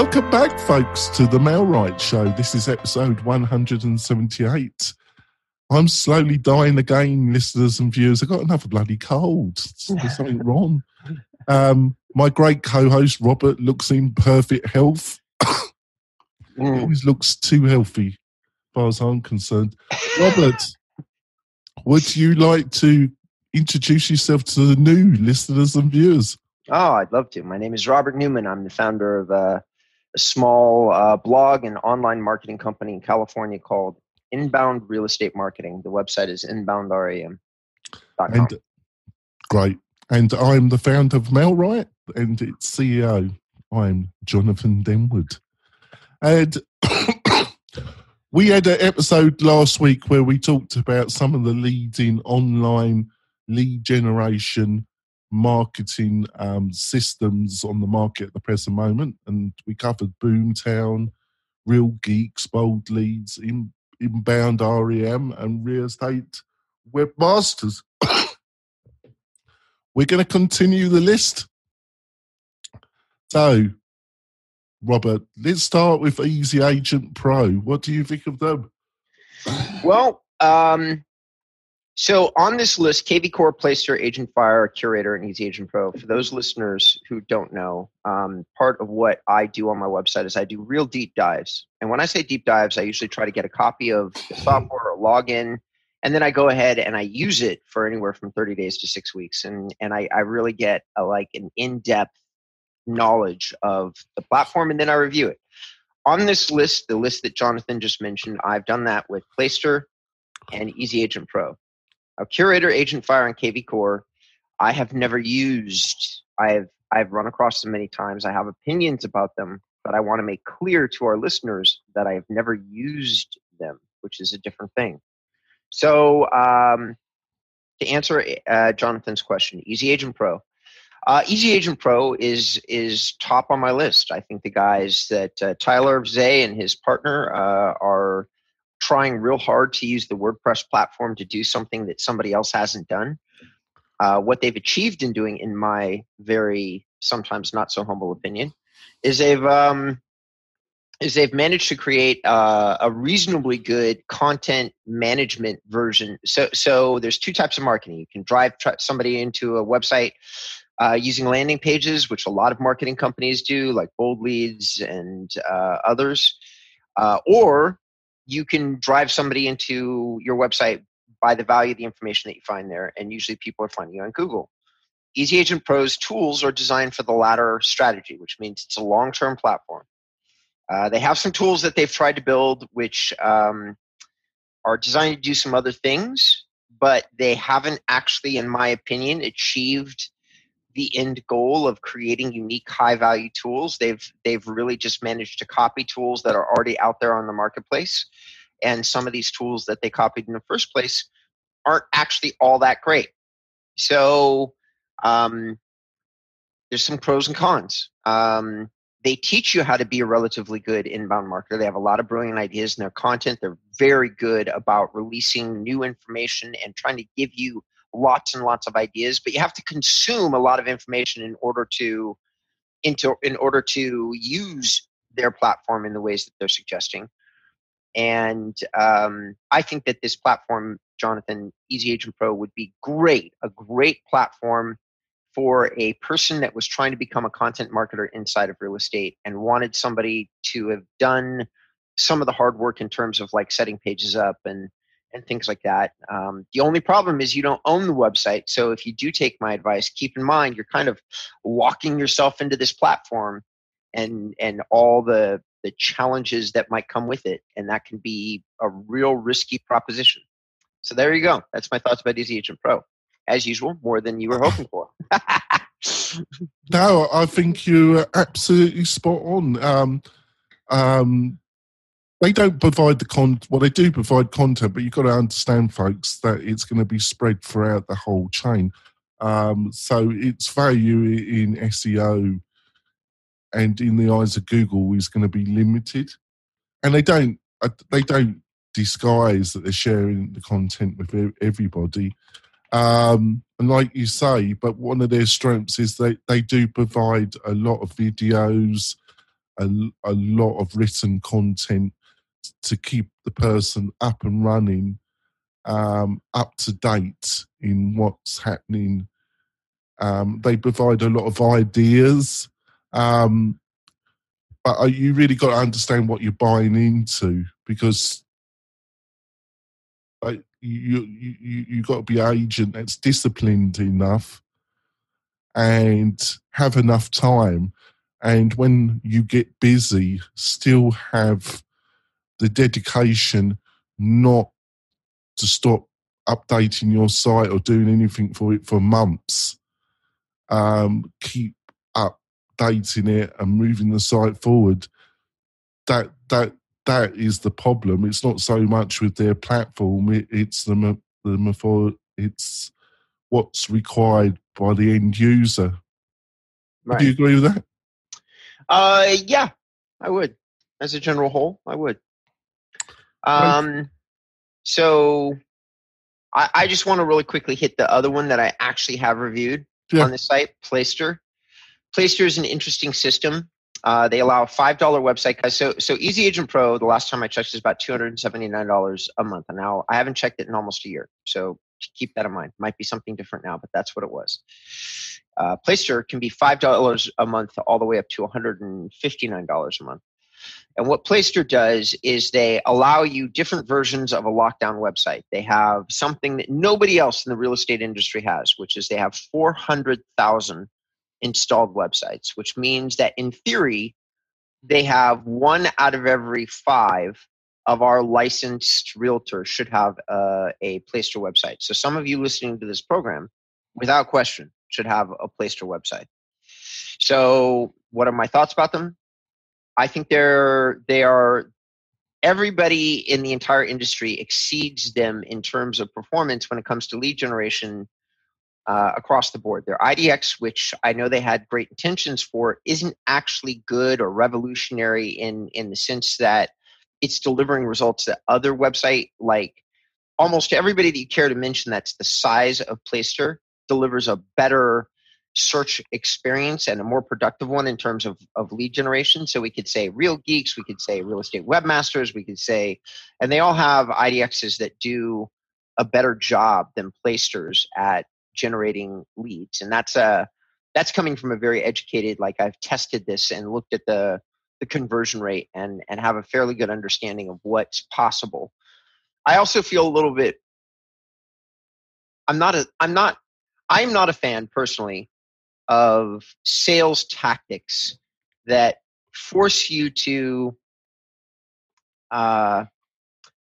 Welcome back, folks, to the MailRight Show. This is episode 178. I'm slowly dying again, listeners and viewers. I've got another bloody cold. There's something wrong. Um, my great co-host Robert looks in perfect health. He Mm. always looks too healthy, as far as I'm concerned. Robert, would you like to introduce yourself to the new listeners and viewers? Oh, I'd love to. My name is Robert Newman. I'm the founder of a small uh, blog and online marketing company in California called Inbound Real Estate Marketing. The website is inboundrem.com. And great. And I'm the founder of MailRight and its CEO. I'm Jonathan Denwood. And we had an episode last week where we talked about some of the leading online lead generation marketing um, systems on the market at the present moment. And we covered Boomtown, Real Geeks, Bold Leads, in, Inbound REM, and Real Estate Webmasters. We're going to continue the list. So, Robert, let's start with Easy Agent Pro. What do you think of them? Well, um, so on this list, KV Core, Placester, Agent Fire, Curaytor, and Easy Agent Pro. For those listeners who don't know, um, part of what I do on my website is I do real deep dives. And when I say deep dives, I usually try to get a copy of the software or login, and then I go ahead and I use it for anywhere from 30 days to six weeks. And, and I, I really get a, like an in depth knowledge of the platform, and then I review it. On this list, the list that Jonathan just mentioned, I've done that with Placester and Easy Agent Pro. Now, Curaytor, Agent Fire, and KV Core, I have never used. I've I've run across them many times. I have opinions about them, but I want to make clear to our listeners that I have never used them, which is a different thing. So, um, to answer uh, Jonathan's question, Easy Agent Pro. Uh, Easy Agent Pro is is top on my list. I think the guys that uh, Tyler Zey and his partner uh, are trying real hard to use the WordPress platform to do something that somebody else hasn't done. Uh, what they've achieved in doing, in my very sometimes not so humble opinion, is they've um, is they've managed to create uh, a reasonably good content management version. So, so there's two types of marketing. You can drive tr- somebody into a website uh, using landing pages, which a lot of marketing companies do, like Bold Leads and uh, others, uh, or you can drive somebody into your website by the value of the information that you find there, and usually people are finding you on Google. Easy Agent Pro's tools are designed for the latter strategy, which means it's a long-term platform. Uh, they have some tools that they've tried to build, which um, are designed to do some other things, but they haven't actually, in my opinion, achieved the end goal of creating unique high value tools they've they've really just managed to copy tools that are already out there on the marketplace. And some of these tools that they copied in the first place aren't actually all that great. So um, there's some pros and cons. Um, they teach you how to be a relatively good inbound marketer. They have a lot of brilliant ideas in their content. They're very good about releasing new information and trying to give you lots and lots of ideas, but you have to consume a lot of information in order to into in order to use their platform in the ways that they're suggesting. And um, I think that this platform, Jonathan, Easy Agent Pro, would be great, a great platform for a person that was trying to become a content marketer inside of real estate and wanted somebody to have done some of the hard work in terms of like setting pages up and and things like that. Um, the only problem is you don't own the website. So if you do take my advice, keep in mind you're kind of walking yourself into this platform and and all the the challenges that might come with it, and that can be a real risky proposition. So there you go. That's my thoughts about Easy Agent Pro. As usual, more than you were hoping for. No, I think you're absolutely spot on. Um, um, they don't provide the con. Well, they do provide content, but you've got to understand, folks, that it's going to be spread throughout the whole chain. Um, so its value in SEO and in the eyes of Google is going to be limited, and they don't uh, they don't disguise that they're sharing the content with everybody. Um, and like you say, but one of their strengths is they, they do provide a lot of videos, a, a lot of written content to keep the person up and running, um, up to date in what's happening. Um, they provide a lot of ideas, um, but you really got to understand what you're buying into because you you you got to be agent that's disciplined enough and have enough time and when you get busy still have the dedication not to stop updating your site or doing anything for it for months um, keep updating it and moving the site forward that that that is the problem it's not so much with their platform it, it's the the it's what's required by the end user. Right. Do you agree with that? Uh, yeah, I would. As a general whole, I would. Um, so I, I just want to really quickly hit the other one that I actually have reviewed yeah. on the site, Placester. Placester is an interesting system. Uh, they allow a five dollar website. So so Easy Agent Pro. The last time I checked is about two hundred and seventy nine dollars a month. And now I haven't checked it in almost a year. So keep that in mind. Might be something different now, but that's what it was. Uh, Placester can be five dollars a month all the way up to one hundred and fifty nine dollars a month. And what Placester does is they allow you different versions of a lockdown website. They have something that nobody else in the real estate industry has, which is they have 400,000 installed websites, which means that in theory, they have one out of every five of our licensed realtors should have a Placester website. So some of you listening to this program, without question, should have a Placester website. So what are my thoughts about them? I think they're they are everybody in the entire industry exceeds them in terms of performance when it comes to lead generation uh, across the board. Their IDX, which I know they had great intentions for, isn't actually good or revolutionary in in the sense that it's delivering results that other website like almost everybody that you care to mention that's the size of Placester delivers a better search experience and a more productive one in terms of, of lead generation. So we could say Real Geeks, we could say Real Estate Webmasters, we could say, and they all have IDXs that do a better job than Placesters at generating leads. And that's a that's coming from a very educated, like I've tested this and looked at the the conversion rate and and have a fairly good understanding of what's possible. I also feel a little bit I'm not a I'm not I'm not a fan personally of sales tactics that force you to uh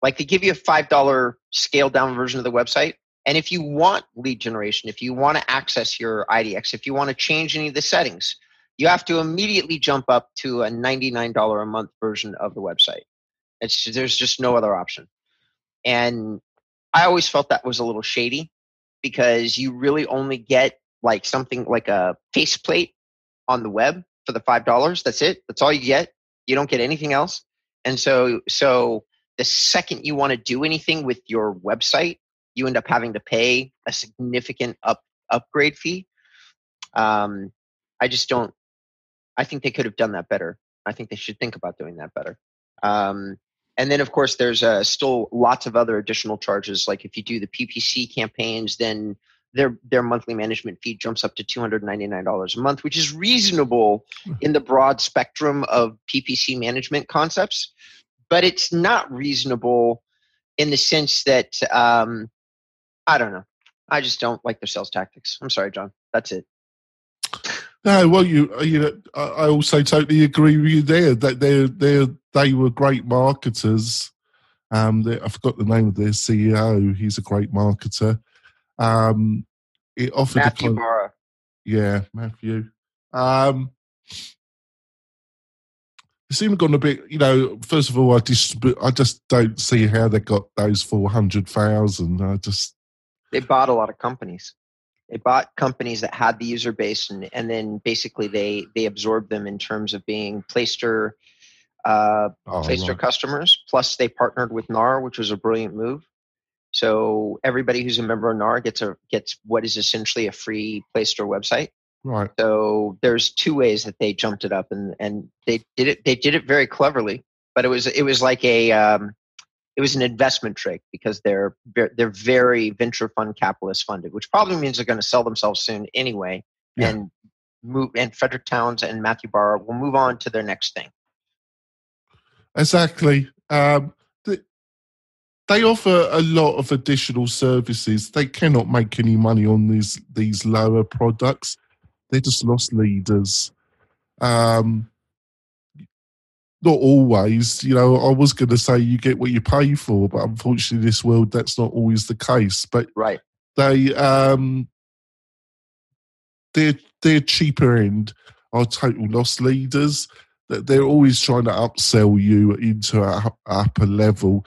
like they give you a five dollar scaled down version of the website and if you want lead generation if you want to access your idx if you want to change any of the settings you have to immediately jump up to a $99 a month version of the website. It's there's just no other option. And I always felt that was a little shady because you really only get like something like a faceplate on the web for the five dollars. That's it. That's all you get. You don't get anything else. And so so the second you want to do anything with your website, you end up having to pay a significant up upgrade fee. Um, I just don't I think they could have done that better. I think they should think about doing that better. Um, and then, of course, there's uh, still lots of other additional charges. Like if you do the PPC campaigns, then their their monthly management fee jumps up to two hundred ninety nine dollars a month, which is reasonable hmm. in the broad spectrum of PPC management concepts. But it's not reasonable in the sense that um, I don't know. I just don't like their sales tactics. I'm sorry, John. That's it. No, well, you uh, you know, I also totally agree with you there that they they they were great marketers. Um, I forgot the name of their CEO. He's a great marketer. Um, it offered Matthew kind, Yeah, Matthew. Um, it seemed gone a bit. You know, first of all, I just I just don't see how they got those four hundred thousand. I just they bought a lot of companies they bought companies that had the user base and, and then basically they they absorbed them in terms of being Placester uh, oh, Placester customers. Plus they partnered with NAR, which was a brilliant move. So everybody who's a member of NAR gets a gets what is essentially a free Placester website. Right. So there's two ways that they jumped it up, and and they did it. They did it very cleverly, but it was it was like a um, it was an investment trick because they're they're very venture fund capitalist funded, which probably means they're going to sell themselves soon anyway, yeah. and move. And Frederick Townes and Matthew Barr will move on to their next thing. Exactly. Um, they offer a lot of additional services. They cannot make any money on these these lower products. They're just lost leaders. Um, not always, you know. I was going to say you get what you pay for, but unfortunately, in this world, that's not always the case. But right, they um, their their cheaper end are total loss leaders. That they're always trying to upsell you into a upper level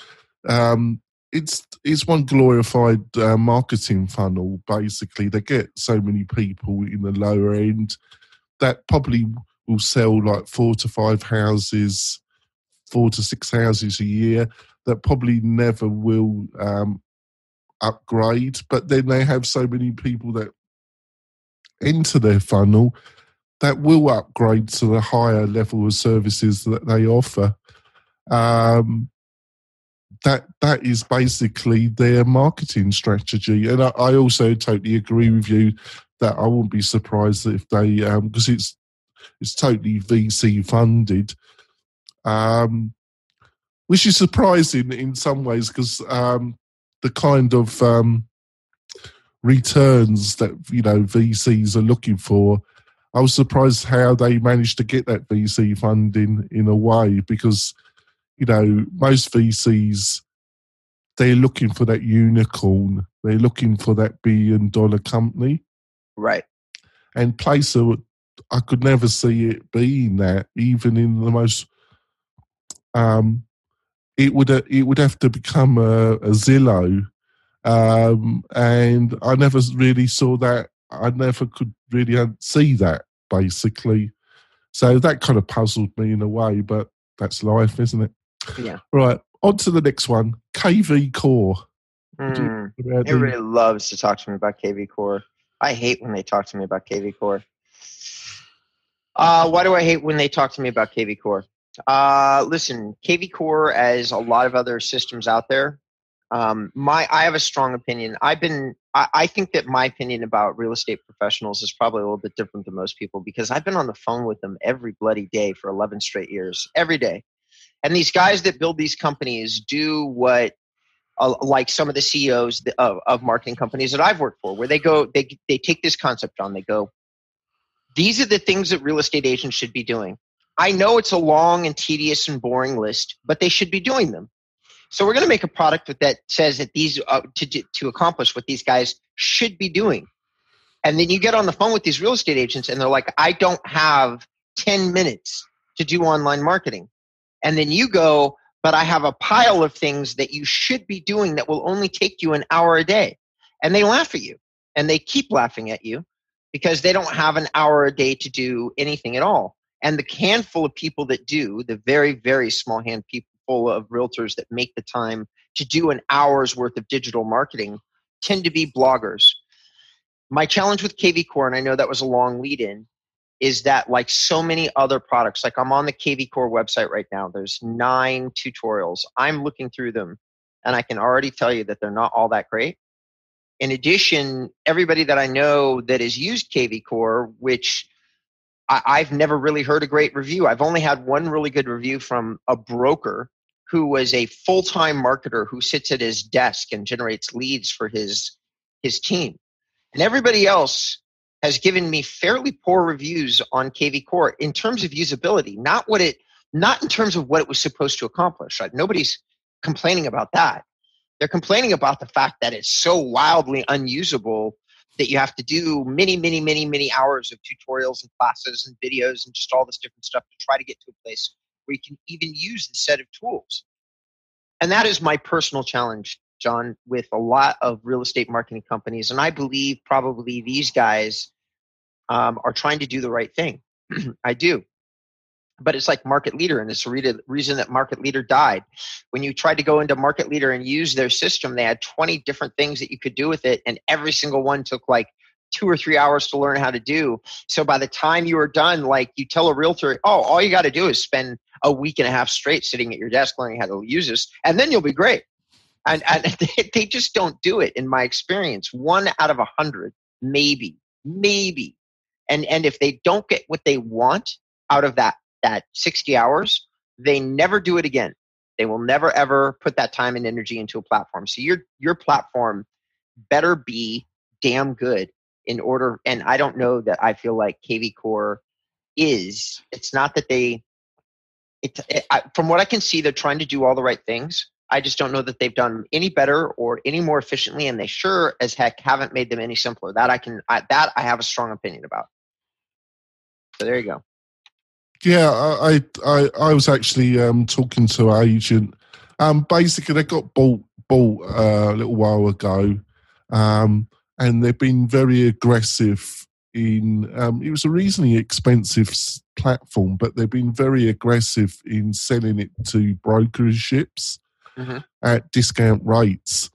um, it's it's one glorified uh, marketing funnel. Basically, they get so many people in the lower end that probably will sell like four to five houses, four to six houses a year. That probably never will um, upgrade, but then they have so many people that enter their funnel that will upgrade to the higher level of services that they offer. Um, that that is basically their marketing strategy. And I, I, also totally agree with you that I wouldn't be surprised if they because um, it's it's totally VC funded, um, which is surprising in some ways because um, the kind of um, returns that you know VCs are looking for. I was surprised how they managed to get that VC funding in a way because you know, most VCs, they're looking for that unicorn. They're looking for that billion dollar company. Right. And Placester, I could never see it being that, even in the most. Um, it would it would have to become a, a Zillow, um, and I never really saw that. I never could really see that basically. So that kind of puzzled me in a way, but that's life, isn't it? Yeah. Right. On to the next one. KV Core. Mm. Everybody loves to talk to me about KV Core. I hate when they talk to me about KV Core. Uh, why do I hate when they talk to me about KV Core? Uh, listen, KV Core, as a lot of other systems out there, um, my I have a strong opinion. I've been I, I, think that my opinion about real estate professionals is probably a little bit different than most people because I've been on the phone with them every bloody day for 11 straight years, every day. And these guys that build these companies do what uh, like some of the CEOs of, of marketing companies that I've worked for, where they go, they, they take this concept on, they go, these are the things that real estate agents should be doing. I know it's a long and tedious and boring list, but they should be doing them. So we're going to make a product that says that these uh, to to accomplish what these guys should be doing. And then you get on the phone with these real estate agents, and they're like, "I don't have ten minutes to do online marketing." And then you go, but I have a pile of things that you should be doing that will only take you an hour a day. And they laugh at you and they keep laughing at you because they don't have an hour a day to do anything at all. And the handful of people that do, the very, very small hand people of realtors that make the time to do an hour's worth of digital marketing, tend to be bloggers. My challenge with KV Core, and I know that was a long lead in, is that like so many other products, like I'm on the KV Core website right now, there's nine tutorials. I'm looking through them and I can already tell you that they're not all that great. In addition, everybody that I know that has used KV Core, which I, have never really heard a great review. I've only had one really good review from a broker who was a full-time marketer who sits at his desk and generates leads for his his team. And everybody else has given me fairly poor reviews on KV Core in terms of usability, not what it, not in terms of what it was supposed to accomplish. Right? Nobody's complaining about that. They're complaining about the fact that it's so wildly unusable that you have to do many, many, many, many hours of tutorials and classes and videos and just all this different stuff to try to get to a place where you can even use the set of tools. And that is my personal challenge John, with a lot of real estate marketing companies. And I believe probably these guys um, are trying to do the right thing. I do. But it's like market leader, and it's the reason that market leader died. When you tried to go into market leader and use their system, they had 20 different things that you could do with it, and every single one took like two or three hours to learn how to do. So by the time you are done, like you tell a realtor, oh, all you got to do is spend a week and a half straight sitting at your desk learning how to use this, and then you'll be great. And, and they just don't do it in my experience. One out of a hundred, maybe, maybe. And and if they don't get what they want out of that that 60 hours, they never do it again. They will never ever put that time and energy into a platform. So your your platform better be damn good in order and I don't know that I feel like KV Core is. It's not that they it, it eh, I, from what I can see they're trying to do all the right things. I just don't know that they've done any better or any more efficiently, and they sure as heck haven't made them any simpler. That I can I, that I have a strong opinion about. So there you go. Yeah, I I I was actually um, talking to agent. Um, basically, they got bought bought uh, a little while ago, um, and they've been very aggressive in. Um, it was a reasonably expensive platform, but they've been very aggressive in selling it to brokerships mm-hmm. at discount rates,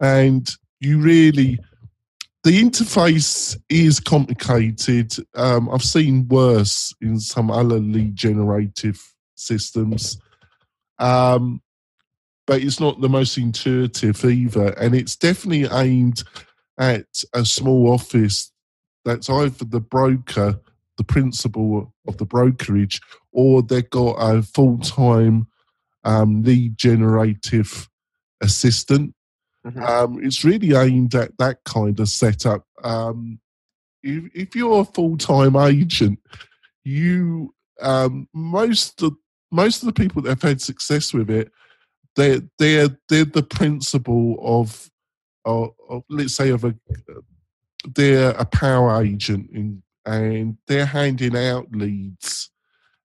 and you really the interface is complicated. Um, I've seen worse in some other lead generative systems, um, but it's not the most intuitive either. And it's definitely aimed at a small office that's either the broker, the principal of the brokerage, or they've got a full time um, lead generative assistant Mm-hmm. Um, it's really aimed at that kind of setup. Um, if, if, you're a full time agent, you um, most of most of the people that have had success with it, they're they're they're the principal of, of, of let's say of a they're a power agent in, and they're handing out leads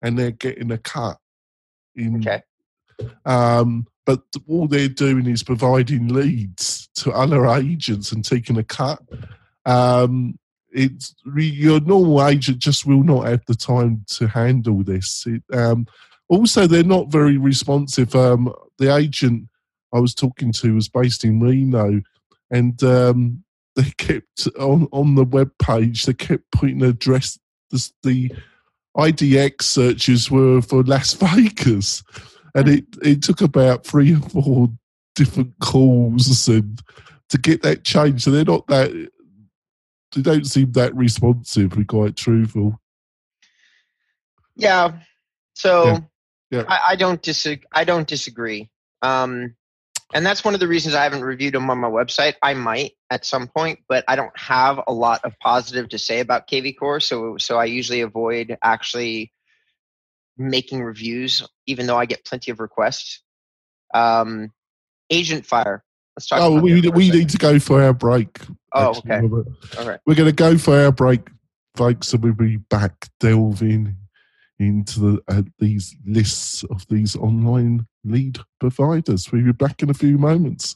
and they're getting a cut in okay. Um, but all they're doing is providing leads to other agents and taking a cut. Um, it's your normal agent just will not have the time to handle this. It, um, also, they're not very responsive. Um, the agent I was talking to was based in Reno, and um, they kept on on the web page. They kept putting address the, the IDX searches were for Las Vegas and it, it took about three or four different calls and to get that change. So they're not that they don't seem that responsive. Be quite truthful. Yeah. So yeah. Yeah. I, I, don't disagree. I don't disagree. Um, and that's one of the reasons I haven't reviewed them on my website. I might at some point, but I don't have a lot of positive to say about KV Core. So so I usually avoid actually making reviews, even though I get plenty of requests. Um, Agent Fire. Let's talk. Oh, we we need to go for our break. Oh, actually, okay. All right. We're going to go for our break, folks, and we'll be back delving into the, uh, these lists of these online lead providers. We'll be back in a few moments.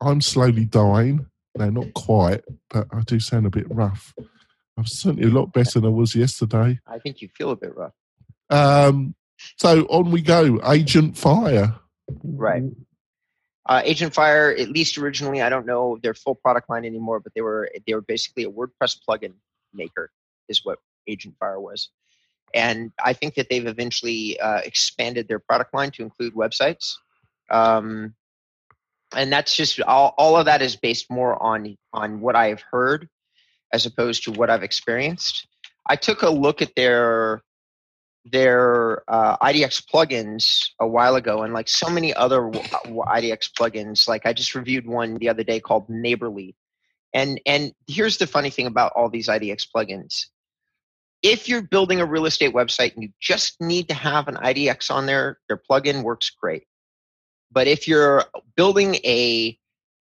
I'm slowly dying. No, not quite, but I do sound a bit rough. I'm certainly a lot better than I was yesterday. I think you feel a bit rough. Um, so on we go. Agent Fire. Right. Uh, Agent Fire, at least originally, I don't know their full product line anymore, but they were they were basically a WordPress plugin maker, is what Agent Fire was. And I think that they've eventually uh, expanded their product line to include websites. Um, and that's just all, all of that is based more on on what I've heard as opposed to what I've experienced. I took a look at their their uh, IDX plugins a while ago, and like so many other IDX plugins, like I just reviewed one the other day called Neighborly, and and here's the funny thing about all these IDX plugins: if you're building a real estate website and you just need to have an IDX on there, their plugin works great. But if you're building a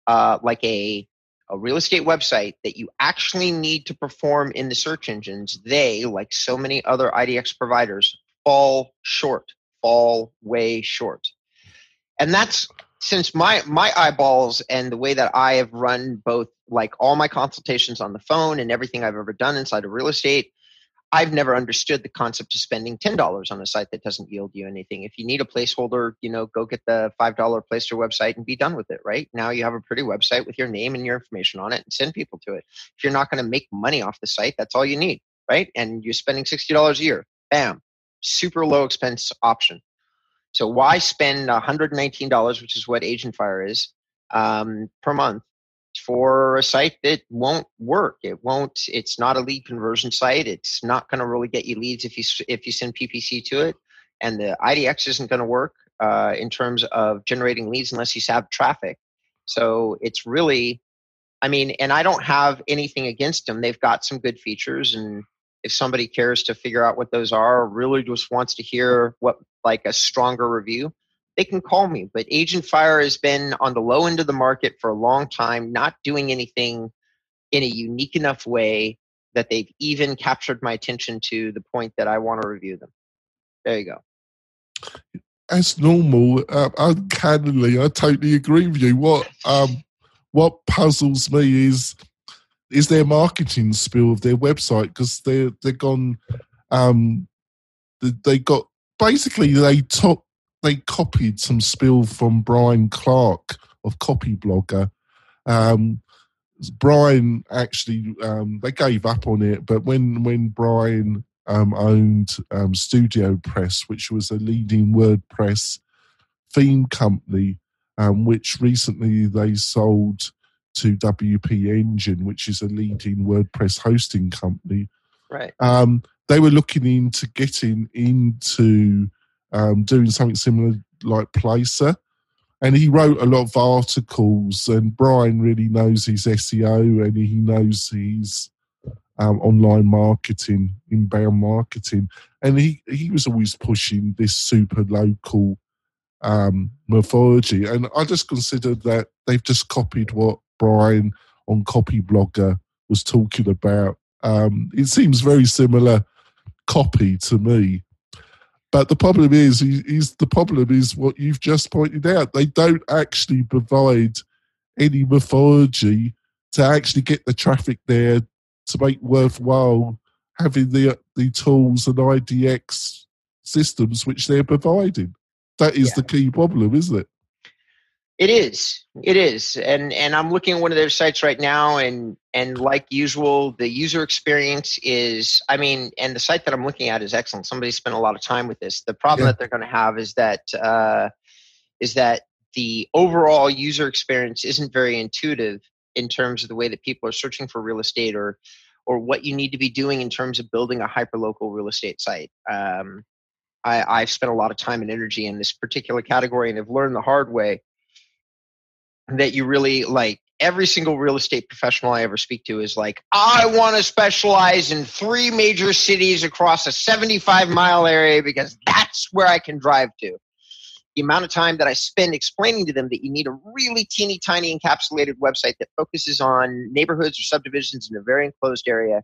uh, like a a real estate website that you actually need to perform in the search engines, they, like so many other IDX providers, fall short, fall way short. And that's since my my eyeballs and the way that I have run both like all my consultations on the phone and everything I've ever done inside of real estate, I've never understood the concept of spending ten dollars on a site that doesn't yield you anything. If you need a placeholder, you know, go get the five dollar placeholder website and be done with it. Right now, you have a pretty website with your name and your information on it, and send people to it. If you're not going to make money off the site, that's all you need, right? And you're spending sixty dollars a year. Bam, super low expense option. So why spend $119, which is what Agent Fire is, um, per month for a site that won't work? It won't. It's not a lead conversion site. It's not going to really get you leads if you if you send PPC to it, and the IDX isn't going to work uh, in terms of generating leads unless you have traffic. So it's really, I mean, and I don't have anything against them. They've got some good features and if somebody cares to figure out what those are really just wants to hear what like a stronger review they can call me but agent fire has been on the low end of the market for a long time not doing anything in a unique enough way that they've even captured my attention to the point that i want to review them. There you go. As normal. Uh, uncannily i totally agree with you. What um what puzzles me is is their marketing spill of their website because they they're gone um they got basically they took they copied some spill from Brian Clark of Copyblogger. Um, Brian actually um, they gave up on it, but when when Brian um, owned um, StudioPress, which was a leading WordPress theme company, um, which recently they sold to WP Engine, which is a leading WordPress hosting company. Right. Um, they were looking into getting into um, doing something similar like Placester. And he wrote a lot of articles, and Brian really knows his SEO and he knows his um, online marketing, inbound marketing. And he, he was always pushing this super local um, mythology. And I just considered that they've just copied what Brian on Copyblogger was talking about. Um, it seems very similar copy to me. But the problem is, is the problem is what you've just pointed out. They don't actually provide any mythology to actually get the traffic there to make worthwhile having the the tools and IDX systems which they're providing. That is yeah. the key problem, isn't it? It is. It is. And and I'm looking at one of their sites right now and and like usual, the user experience is I mean, and the site that I'm looking at is excellent. Somebody spent a lot of time with this. The problem yeah. that they're going to have is that uh, is that the overall user experience isn't very intuitive in terms of the way that people are searching for real estate or or what you need to be doing in terms of building a hyperlocal real estate site. Um, I, I've spent a lot of time and energy in this particular category and have learned the hard way that you really like every single real estate professional I ever speak to is like, I want to specialize in three major cities across a 75 mile area because that's where I can drive to. The amount of time that I spend explaining to them that you need a really teeny tiny encapsulated website that focuses on neighborhoods or subdivisions in a very enclosed area,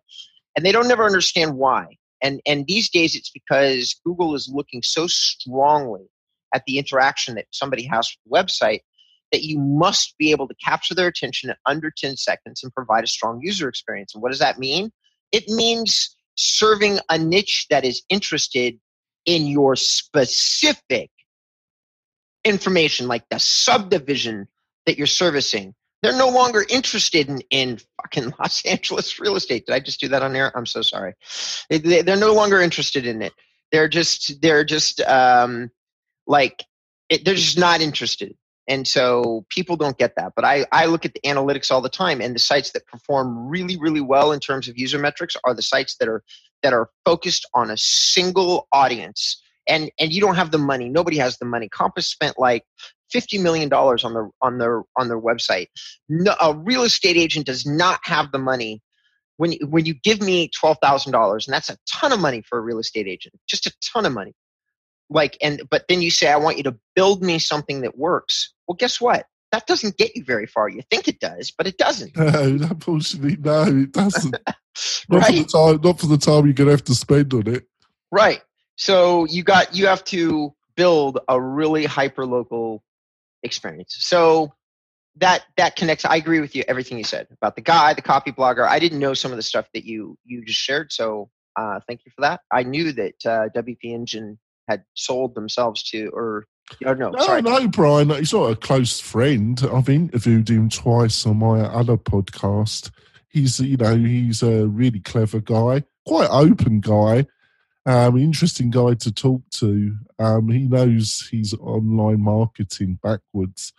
and they don't never understand why. And and these days it's because Google is looking so strongly at the interaction that somebody has with the website that you must be able to capture their attention in under 10 seconds and provide a strong user experience. And what does that mean? It means serving a niche that is interested in your specific information, like the subdivision that you're servicing. They're no longer interested in, in fucking Los Angeles real estate. Did I just do that on air? I'm so sorry. They, are no longer interested in it. They're just, they're just um, like, it, they're just not interested. And so people don't get that. But I, I look at the analytics all the time, and the sites that perform really, really well in terms of user metrics are the sites that are that are focused on a single audience. And and you don't have the money. Nobody has the money. Compass spent like fifty million dollars on their on their on their website. No, a real estate agent does not have the money. When when you give me twelve thousand dollars, and that's a ton of money for a real estate agent, just a ton of money like and but then you say i want you to build me something that works well guess what that doesn't get you very far. You think it does, but it doesn't. No, unfortunately, no, it doesn't. not right. for the time. Not for the time you're going to have to spend on it. Right. So you got you have to build a really hyper local experience. So that that connects. I agree with you everything you said about the guy, the copy blogger. I didn't know some of the stuff that you you just shared, so uh, thank you for that. I knew that uh, WP Engine had sold themselves to, or, or no, No, sorry, no, Brian. He's not a close friend. I've interviewed him twice on my other podcast. He's, you know, he's a really clever guy, quite open guy, um, interesting guy to talk to. Um, he knows his online marketing backwards,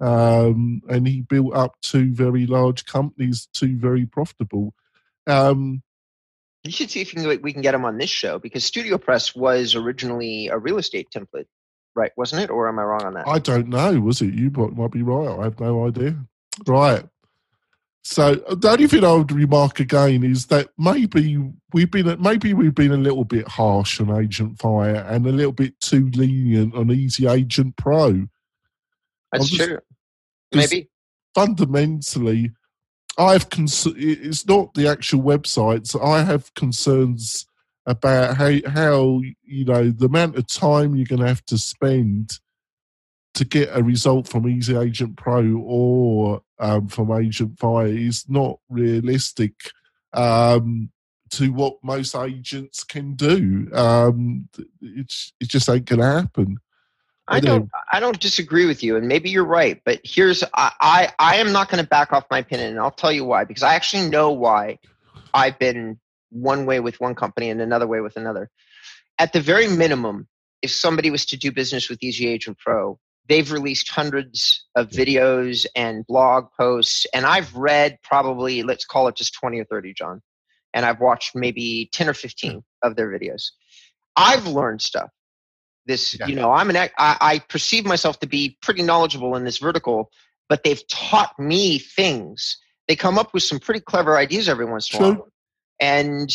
um, and he built up two very large companies, two very profitable. Um, you should see if you can, we can get him on this show because StudioPress was originally a real estate template, right? Wasn't it? Or am I wrong on that? I don't know. Was it you? Might might be right. I have no idea. Right. So uh, the only thing I would remark again is that maybe we've been maybe we've been a little bit harsh on Agent Fire and a little bit too lenient on Easy Agent Pro. That's just- true. Maybe. fundamentally, I have cons- it's not the actual websites. I have concerns about how how you know the amount of time you're going to have to spend to get a result from Easy Agent Pro or um, from Agent Fire is not realistic um, to what most agents can do. Um, it's it just ain't going to happen. I don't. I don't disagree with you, and maybe you're right. But here's I. I, I am not going to back off my opinion, and I'll tell you why. Because I actually know why I've been one way with one company and another way with another. At the very minimum, if somebody was to do business with Easy Agent Pro, they've released hundreds of videos and blog posts, and I've read probably let's call it just twenty or thirty, John, and I've watched maybe ten or fifteen hmm. of their videos. I've learned stuff this Yeah. you know i'm an I, I perceive myself to be pretty knowledgeable in this vertical but they've taught me things they come up with some pretty clever ideas every once in a while and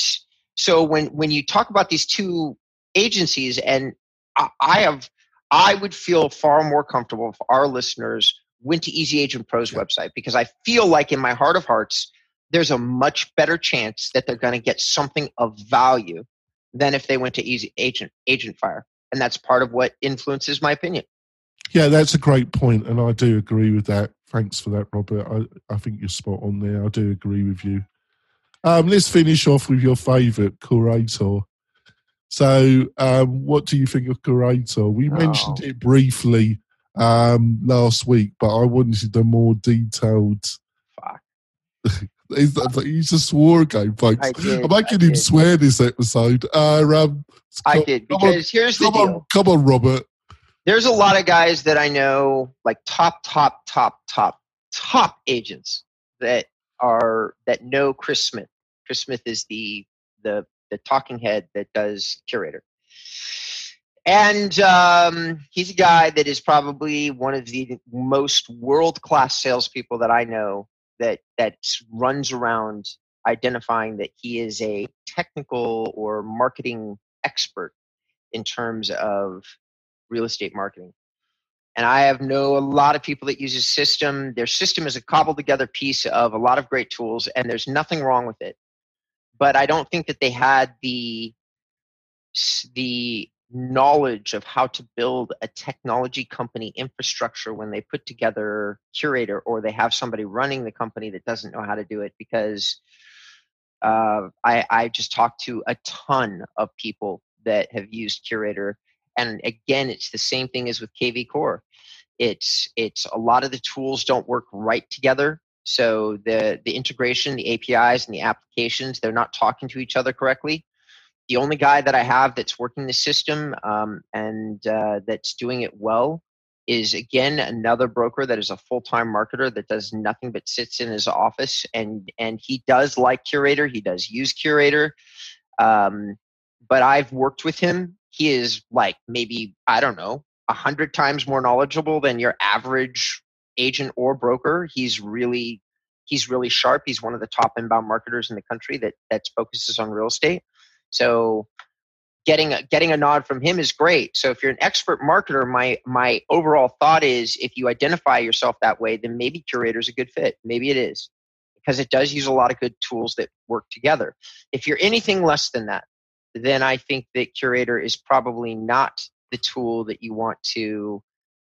so when when you talk about these two agencies and I, I have i would feel far more comfortable if our listeners went to easy agent pro's website because i feel like in my heart of hearts there's a much better chance that they're going to get something of value than if they went to easy agent agent fire and that's part of what influences my opinion. Yeah, that's a great point, and I do agree with that. Thanks for that, Robert. I, I think you're spot on there. I do agree with you. Um, let's finish off with your favourite Curaytor. So, um, what do you think of Curaytor? We mentioned Oh. it briefly um, last week, but I wanted a more detailed. Fuck. He's, he's a swore again, folks. I did, I'm making him swear this episode. Uh, um, I come- did come on, because here's the deal. on, come on, Robert. There's a lot of guys that I know, like top, top, top, top, top agents that are that know Chris Smith. Chris Smith is the the the talking head that does Curaytor. And um, he's a guy that is probably one of the most world class salespeople that I know that that runs around identifying that he is a technical or marketing expert in terms of real estate marketing. And I have know a lot of people that use his system. Their system is a cobbled together piece of a lot of great tools, and there's nothing wrong with it. But I don't think that they had the the knowledge of how to build a technology company infrastructure when they put together Curaytor or they have somebody running the company that doesn't know how to do it because uh, I, I just talked to a ton of people that have used Curaytor and again it's the same thing as with kv core. It's it's a lot of the tools don't work right together so the the integration the apis and the applications they're not talking to each other correctly. The only guy that i have that's working the system um, and uh, that's doing it well is again another broker that is a full-time marketer that does nothing but sits in his office and and he does like Curaytor he does use Curaytor um, but i've worked with him. He is like maybe i don't know a hundred times more knowledgeable than your average agent or broker he's really he's really sharp he's one of the top inbound marketers in the country that that focuses on real estate so getting a, getting a nod from him is great. So if you're an expert marketer, my my overall thought is if you identify yourself that way, then maybe Curaytor is a good fit. Maybe it is because it does use a lot of good tools that work together. If you're anything less than that, then I think that Curaytor is probably not the tool that you want to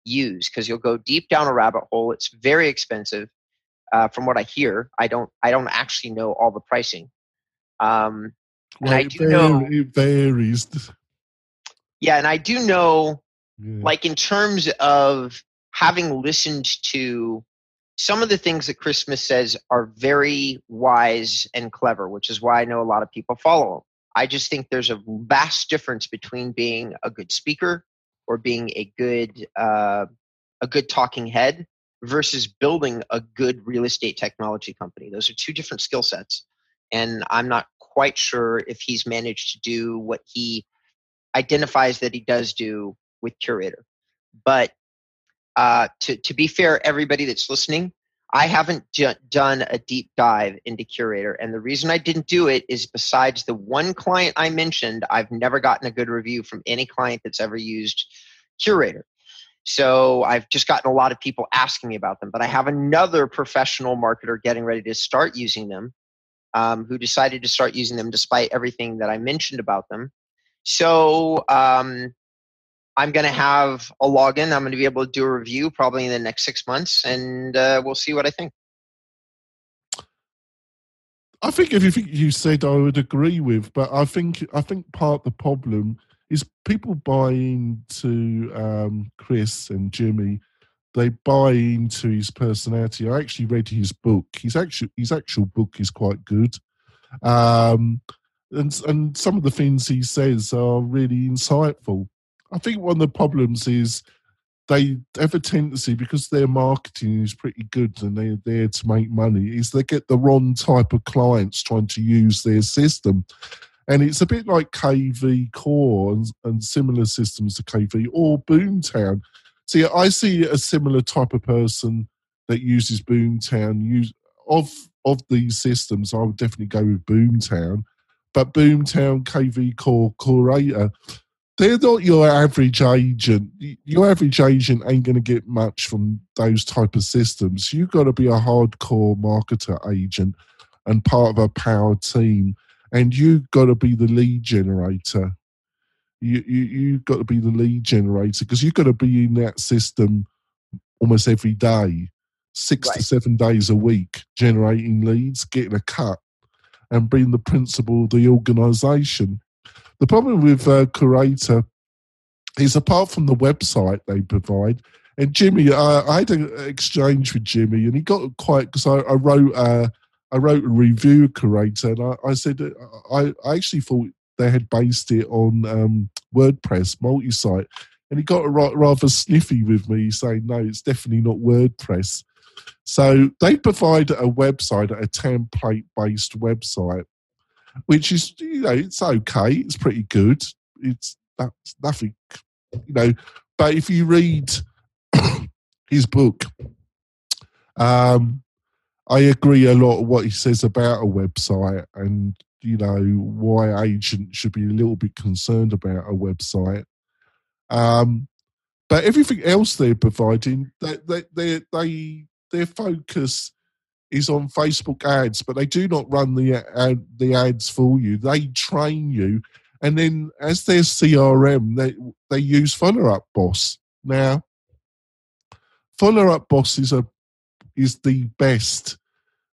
use because you'll go deep down a rabbit hole. It's very expensive. Uh, from what I hear, I don't I don't actually know all the pricing. Um, well, and I do know it varies. Yeah, and I do know, yeah. like in terms of having listened to some of the things that Chris Smith says are very wise and clever, which is why I know a lot of people follow him. I just think there's a vast difference between being a good speaker or being a good uh, a good talking head versus building a good real estate technology company. Those are two different skill sets, and I'm not quite sure if he's managed to do what he identifies that he does do with Curaytor. But uh, to, to be fair, everybody that's listening, I haven't d- done a deep dive into Curaytor. And the reason I didn't do it is besides the one client I mentioned, I've never gotten a good review from any client that's ever used Curaytor. So I've just gotten a lot of people asking me about them. But I have another professional marketer getting ready to start using them um, who decided to start using them despite everything that I mentioned about them. So um, I'm going to have a login. I'm going to be able to do a review probably in the next six months, and uh, we'll see what I think. I think everything you said, I would agree with, but I think I think part of the problem is people buy into um, Chris and Jimmy they buy into his personality. I actually read his book. His actual his actual book is quite good, um, and and some of the things he says are really insightful. I think one of the problems is they have a tendency because their marketing is pretty good and they're there to make money is they get the wrong type of clients trying to use their system and it's a bit like kv core and, and similar systems to kv or boomtown See, I see a similar type of person that uses Boomtown. Use of of these systems, I would definitely go with Boomtown. But Boomtown, KV Core, Curaytor, they're not your average agent. Your average agent ain't going to get much from those type of systems. You've got to be a hardcore marketer agent and part of a power team, and you've got to be the lead generator you, you you've got to be the lead generator because you've got to be in that system almost every day, six right. to seven days a week, generating leads, getting a cut, and being the principal of the organisation. The problem with uh, Curaytor is apart from the website they provide, and Jimmy, uh, I had an exchange with Jimmy, and he got quite because I, I, wrote. Uh, I wrote a review Curaytor, and I, I said I, I actually thought they had based it on um, WordPress multi-site, and he got rather sniffy with me, saying, "No, it's definitely not WordPress." So they provide a website, a template-based website, which is you know it's okay, it's pretty good. It's that's nothing, you know. But if you read his book, um, I agree a lot of what he says about a website, and you know why agents should be a little bit concerned about a website. Um, but everything else they're providing, they, they, they, they, their focus is on Facebook ads, but they do not run the ad, the ads for you. They train you, and then as their CRM, they they use Follow Up Boss. Now, Follow Up Boss is a is the best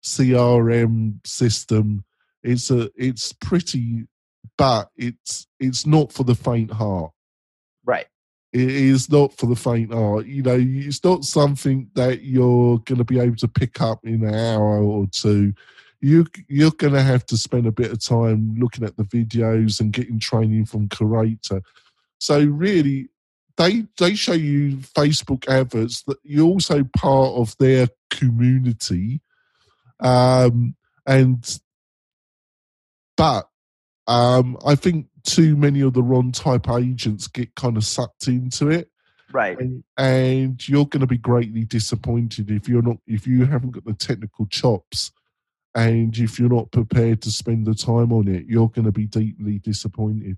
CRM system it's a it's pretty, but it's it's not for the faint heart. It is not for the faint heart. You know, it's not something that you're going to be able to pick up in an hour or two. You you're going to have to spend a bit of time looking at the videos and getting training from Curaytor. So really, they they show you Facebook adverts that you're also part of their community, um, and but um, I think too many of the wrong type agents get kind of sucked into it. Right. And, and you're going to be greatly disappointed if you're not if you haven't got the technical chops and if you're not prepared to spend the time on it, you're going to be deeply disappointed.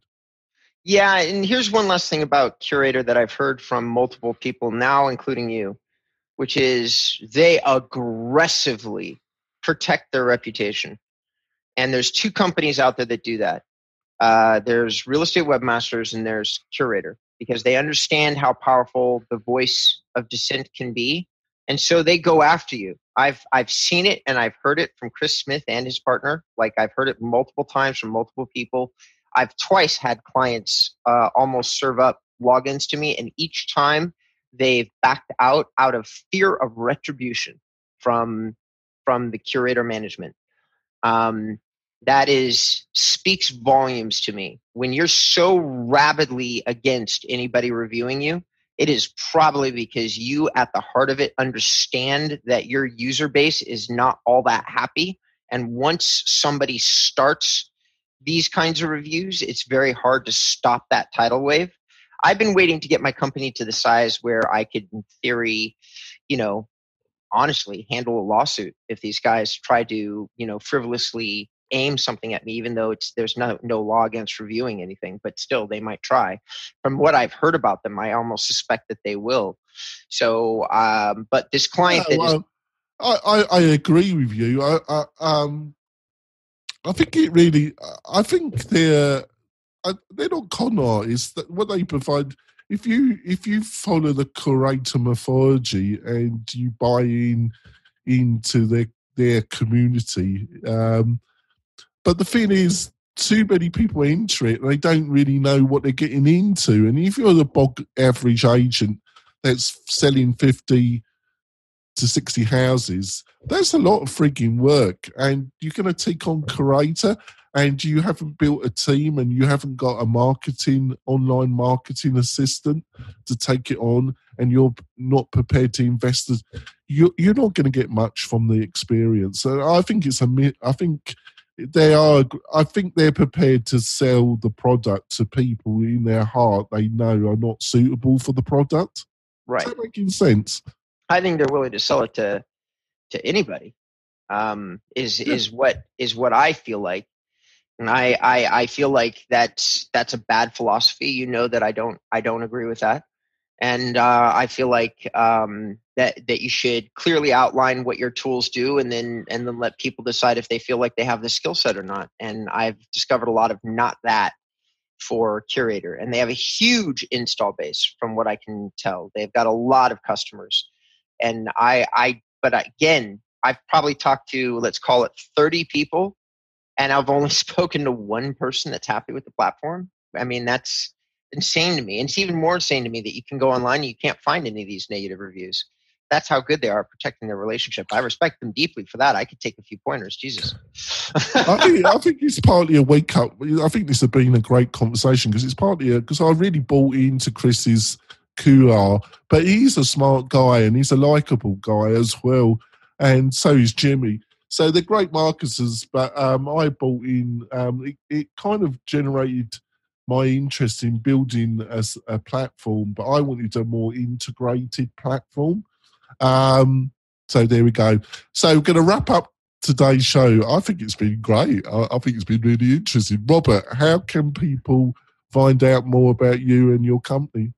Yeah, and here's one last thing about Curaytor that I've heard from multiple people now, including you, which is they aggressively protect their reputation. And there's two companies out there that do that. Uh, there's Real Estate Webmasters and there's Curaytor because they understand how powerful the voice of dissent can be, and so they go after you. I've I've seen it and I've heard it from Chris Smith and his partner. Like I've heard it multiple times from multiple people. I've twice had clients uh, almost serve up logins to me, and each time they've backed out out of fear of retribution from from the Curaytor management. Um, that is speaks volumes to me. When you're so rabidly against anybody reviewing you, it is probably because you, at the heart of it, understand that your user base is not all that happy. And once somebody starts these kinds of reviews, it's very hard to stop that tidal wave. I've been waiting to get my company to the size where I could, in theory, you know, honestly handle a lawsuit if these guys try to, you know, frivolously aim something at me, even though it's there's no no law against reviewing anything, but still they might try. From what I've heard about them, I almost suspect that they will. So, um, but this client yeah, well, is, I, I, I agree with you. I, I um I think it really. I think they're they're not con artists. That what they provide. If you if you follow the Curaytor mythology and you buy in into their their community, um, but the thing is, too many people enter it and they don't really know what they're getting into. And if you're the bog average agent that's selling 50 to 60 houses, that's a lot of freaking work. And you're going to take on Curaytor and you haven't built a team and you haven't got a marketing, online marketing assistant to take it on and you're not prepared to invest, you're, you're not going to get much from the experience. So I think it's a, I think they are i think they're prepared to sell the product to people in their heart they know are not suitable for the product right Is that making sense i think they're willing to sell it to to anybody um is yeah. is what is what i feel like I, I i feel like that's that's a bad philosophy you know that i don't i don't agree with that and uh, I feel like um, that that you should clearly outline what your tools do, and then and then let people decide if they feel like they have the skill set or not. And I've discovered a lot of not that for Curaytor, and they have a huge install base from what I can tell. They've got a lot of customers, and I I but again I've probably talked to let's call it thirty people, and I've only spoken to one person that's happy with the platform. I mean that's insane to me. And it's even more insane to me that you can go online and you can't find any of these negative reviews. That's how good they are protecting their relationship. I respect them deeply for that. I could take a few pointers. Jesus. I, think, I think it's partly a wake up. I think this has been a great conversation because it's partly because I really bought into Chris's QR, but he's a smart guy and he's a likable guy as well. And so is Jimmy. So they're great marketers, but um, I bought in. Um, it, it, kind of generated my interest in building as a platform, but I wanted a more integrated platform. Um, so there we go. So we're going to wrap up today's show. I think it's been great. I, I, think it's been really interesting. Robert, how can people find out more about you and your company?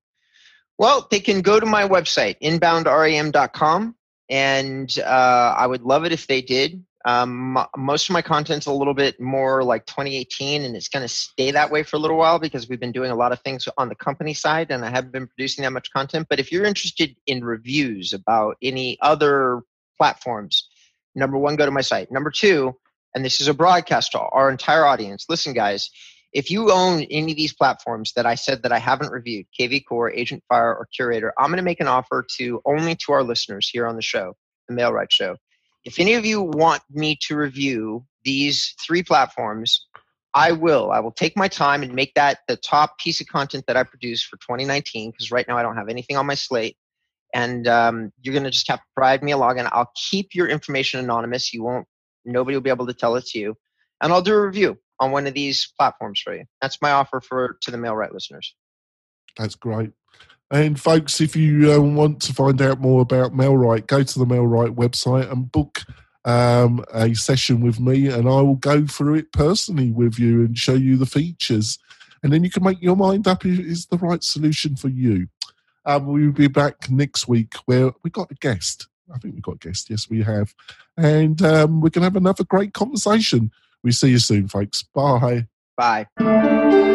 Well, they can go to my website, inboundrem.com, and uh, I would love it if they did. Um, most of my content's a little bit more like 2018, and it's going to stay that way for a little while because we've been doing a lot of things on the company side, and I haven't been producing that much content. But if you're interested in reviews about any other platforms, number one, go to my site. Number two, and this is a broadcast to our entire audience. Listen, guys, if you own any of these platforms that I said that I haven't reviewed, KV Core, Agent Fire, or Curaytor, I'm going to make an offer to only to our listeners here on the show, the MailRight Show if any of you want me to review these three platforms, I will. I will take my time and make that the top piece of content that I produce for 2019 because right now I don't have anything on my slate. And um, you're going to just have to provide me a login. I'll keep your information anonymous. You won't, nobody will be able to tell it to you. And I'll do a review on one of these platforms for you. That's my offer for to the MailRight listeners. That's great. And folks, if you uh, want to find out more about MailRight, go to the MailRight website and book um, a session with me, and I will go through it personally with you and show you the features. and then you can make your mind up if it's the right solution for you. Um, we'll be back next week where we got a guest. I think we got a guest. Yes, we have. And um, we're going to have another great conversation. We see you soon, folks. Bye. Bye.